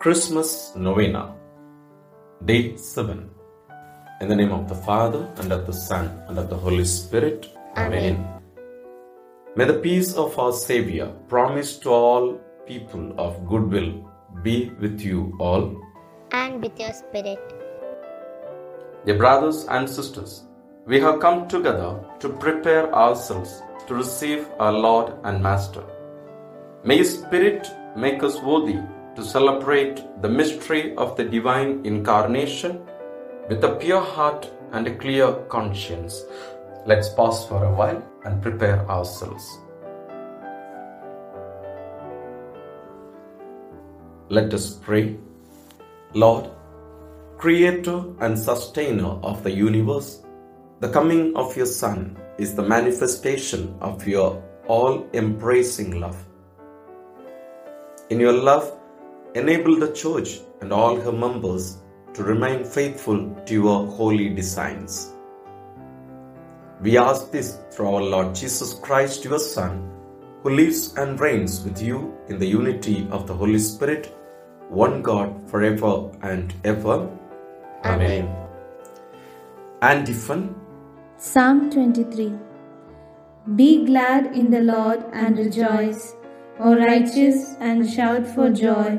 Christmas Novena, Day 7. In the name of the Father, and of the Son, and of the Holy Spirit. Amen. May the peace of our Savior, promised to all people of goodwill, be with you all. and with your spirit. Dear brothers and sisters, we have come together to prepare ourselves to receive our Lord and Master. May His Spirit make us worthy to celebrate the mystery of the divine incarnation with a pure heart and a clear conscience. Let's pause for a while and prepare ourselves. Let us pray. Lord, Creator and Sustainer of the universe, the coming of your Son is the manifestation of your all embracing love. In your love, enable the Church and all her members to remain faithful to your holy designs. We ask this through our Lord Jesus Christ, your Son, who lives and reigns with you in the unity of the Holy Spirit, one God forever and ever. Amen. Antiphon Psalm 23 Be glad in the Lord and rejoice, O righteous, and shout for joy,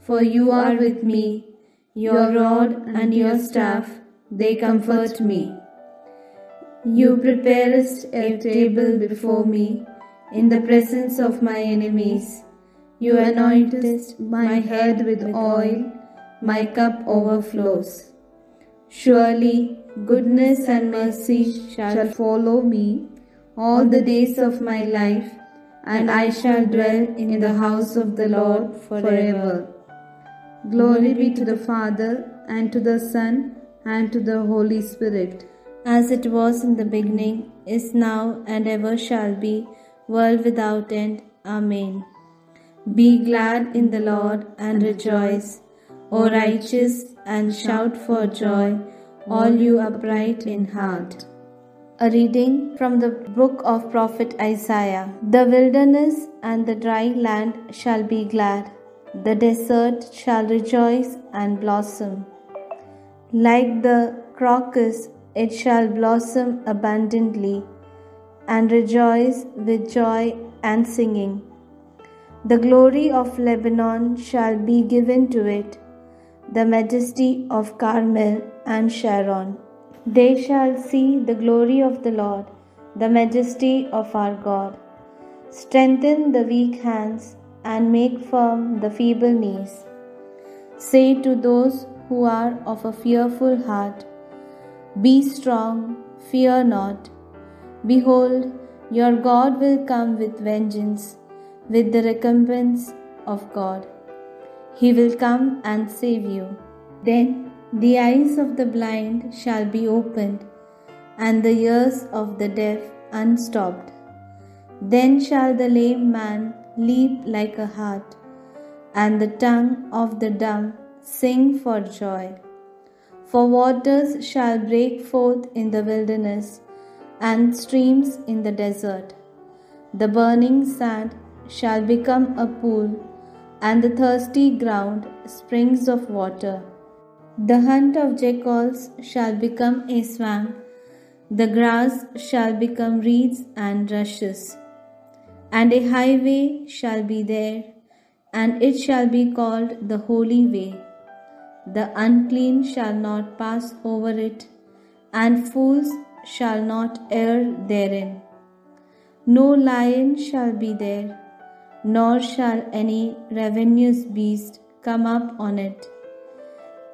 for you are with me. Your rod and your staff, they comfort me. You preparest a table before me in the presence of my enemies. You anointest my head with oil, my cup overflows. Surely goodness and mercy shall follow me all the days of my life, and I shall dwell in the house of the Lord forever. Glory be to the Father, and to the Son, and to the Holy Spirit, as it was in the beginning, is now, and ever shall be, world without end. Amen. Be glad in the Lord and rejoice, O righteous, and shout for joy, all you upright in heart. A reading from the book of prophet Isaiah. The wilderness and the dry land shall be glad, the desert shall rejoice and blossom. Like the crocus, it shall blossom abundantly and rejoice with joy and singing. The glory of Lebanon shall be given to it, the majesty of Carmel and Sharon. They shall see the glory of the Lord, the majesty of our God. Strengthen the weak hands and make firm the feeble knees. Say to those who are of a fearful heart, Be strong, fear not. Behold, your God will come with vengeance, with the recompense of God. He will come and save you. Then the eyes of the blind shall be opened, and the ears of the deaf unstopped. Then shall the lame man leap like a hart, and the tongue of the dumb sing for joy. For waters shall break forth in the wilderness, and streams in the desert. The burning sand shall become a pool, and the thirsty ground springs of water. The hunt of jackals shall become a swamp, the grass shall become reeds and rushes. And a highway shall be there, and it shall be called the Holy Way. The unclean shall not pass over it, and fools shall not err therein. No lion shall be there, nor shall any ravenous beast come up on it.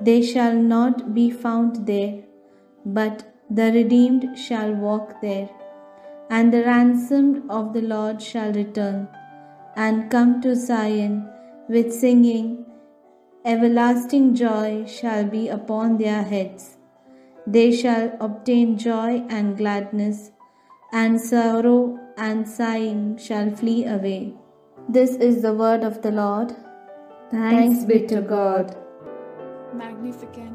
They shall not be found there, but the redeemed shall walk there, and the ransomed of the Lord shall return, and come to Zion with singing everlasting joy shall be upon their heads. They shall obtain joy and gladness, and sorrow and sighing shall flee away. This is the word of the Lord. Thanks be to God. Magnificat.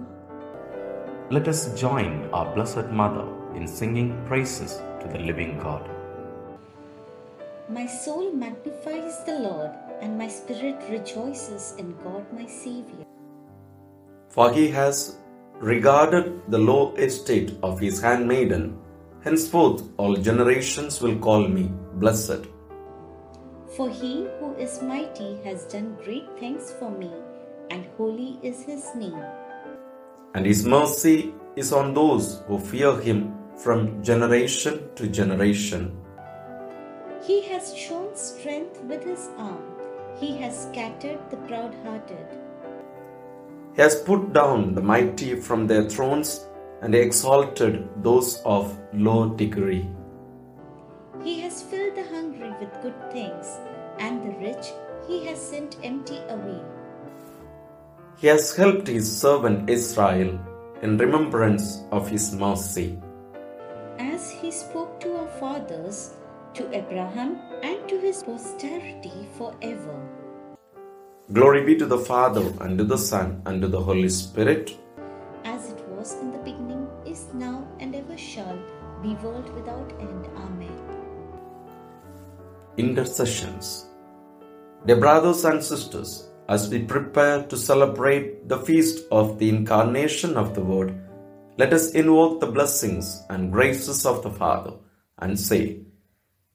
Let us join our Blessed Mother in singing praises to the living God. My soul magnifies the Lord, and my spirit rejoices in God my Saviour. For he has regarded the low estate of his handmaiden. Henceforth all generations will call me blessed. For he who is mighty has done great things for me, and holy is his name. And his mercy is on those who fear him from generation to generation. He has shown strength with his arm, he has scattered the proud hearted. He has put down the mighty from their thrones and exalted those of low degree. He has filled the hungry with good things, and the rich he has sent empty away. He has helped his servant Israel in remembrance of his mercy. Spoke to our fathers, to Abraham, and to his posterity forever. Glory be to the Father, and to the Son, and to the Holy Spirit. As it was in the beginning, is now, and ever shall be, world without end. Amen. Intercessions. Dear brothers and sisters, as we prepare to celebrate the feast of the incarnation of the Word, let us invoke the blessings and graces of the Father and say,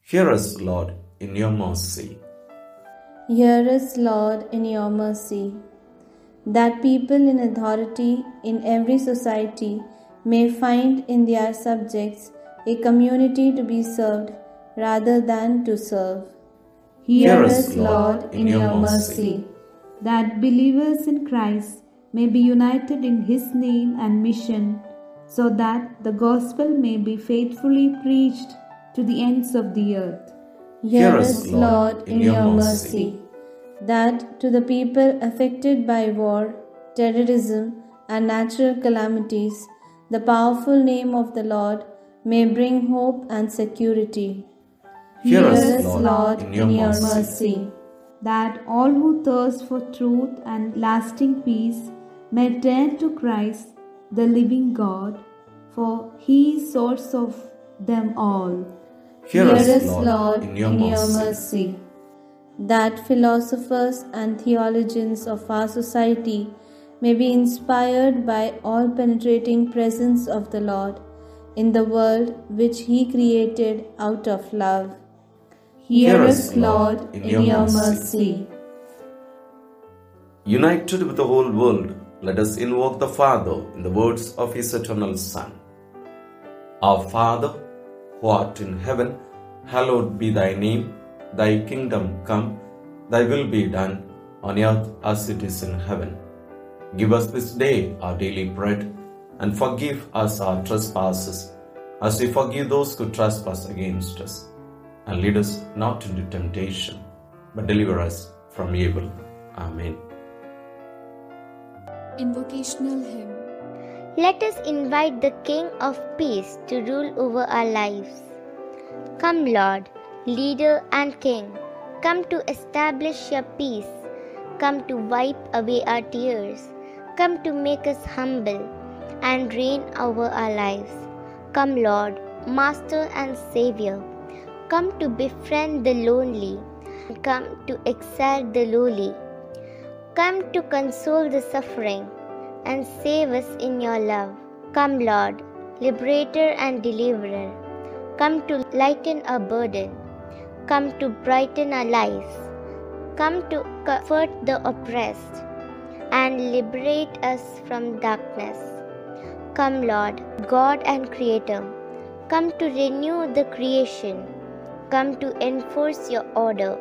Hear us, Lord, in your mercy. Hear us, Lord, in your mercy, that people in authority in every society may find in their subjects a community to be served rather than to serve. Hear us, Lord, in your mercy. that believers in Christ may be united in His name and mission, so that the gospel may be faithfully preached to the ends of the earth. Hear us, Lord, in your mercy. that to the people affected by war, terrorism, and natural calamities, the powerful name of the Lord may bring hope and security. Hear us, Lord, in your mercy. That all who thirst for truth and lasting peace may turn to Christ, the living God, for He is source of them all. Hear us, Lord, in your mercy. That philosophers and theologians of our society may be inspired by all penetrating presence of the Lord in the world which He created out of love. Hear us, Lord, in your mercy. United with the whole world, let us invoke the Father in the words of his eternal Son. Our Father, who art in heaven, hallowed be thy name. Thy kingdom come, thy will be done, on earth as it is in heaven. Give us this day our daily bread, and forgive us our trespasses, as we forgive those who trespass against us. And lead us not into temptation, but deliver us from evil. Amen. Invocational hymn. Let us invite the King of Peace to rule over our lives. Come, Lord, leader and King, come to establish your peace. Come to wipe away our tears. Come to make us humble and reign over our lives. Come, Lord, Master and Savior. Come to befriend the lonely. Come to exalt the lowly. Come to console the suffering and save us in your love. Come, Lord, liberator and deliverer. Come to lighten our burden. Come to brighten our lives. Come to comfort the oppressed and liberate us from darkness. Come, Lord, God and Creator. Come to renew the creation. Come to enforce your order.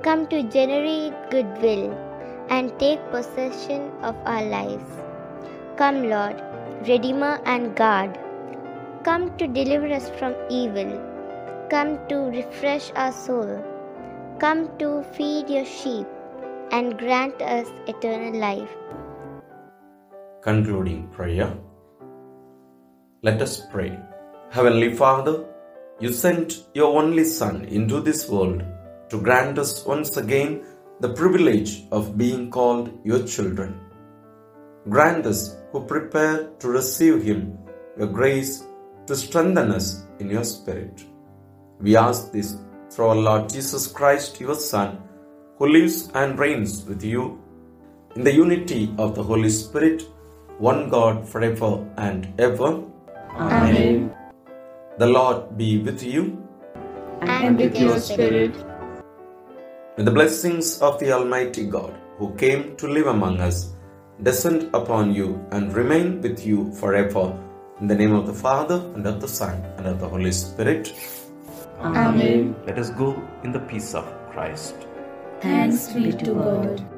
Come to generate goodwill and take possession of our lives. Come, Lord, Redeemer and God. Come to deliver us from evil. Come to refresh our soul. Come to feed your sheep and grant us eternal life. Concluding prayer. Let us pray. Heavenly Father, you sent your only Son into this world to grant us once again the privilege of being called your children. Grant us who prepare to receive him your grace to strengthen us in your spirit. We ask this through our Lord Jesus Christ, your Son, who lives and reigns with you in the unity of the Holy Spirit, one God forever and ever. Amen. The Lord be with you. And with your spirit. May the blessings of the Almighty God, who came to live among us, descend upon you and remain with you forever. In the name of the Father, and of the Son, and of the Holy Spirit. Amen. Let us go in the peace of Christ. Thanks be to God.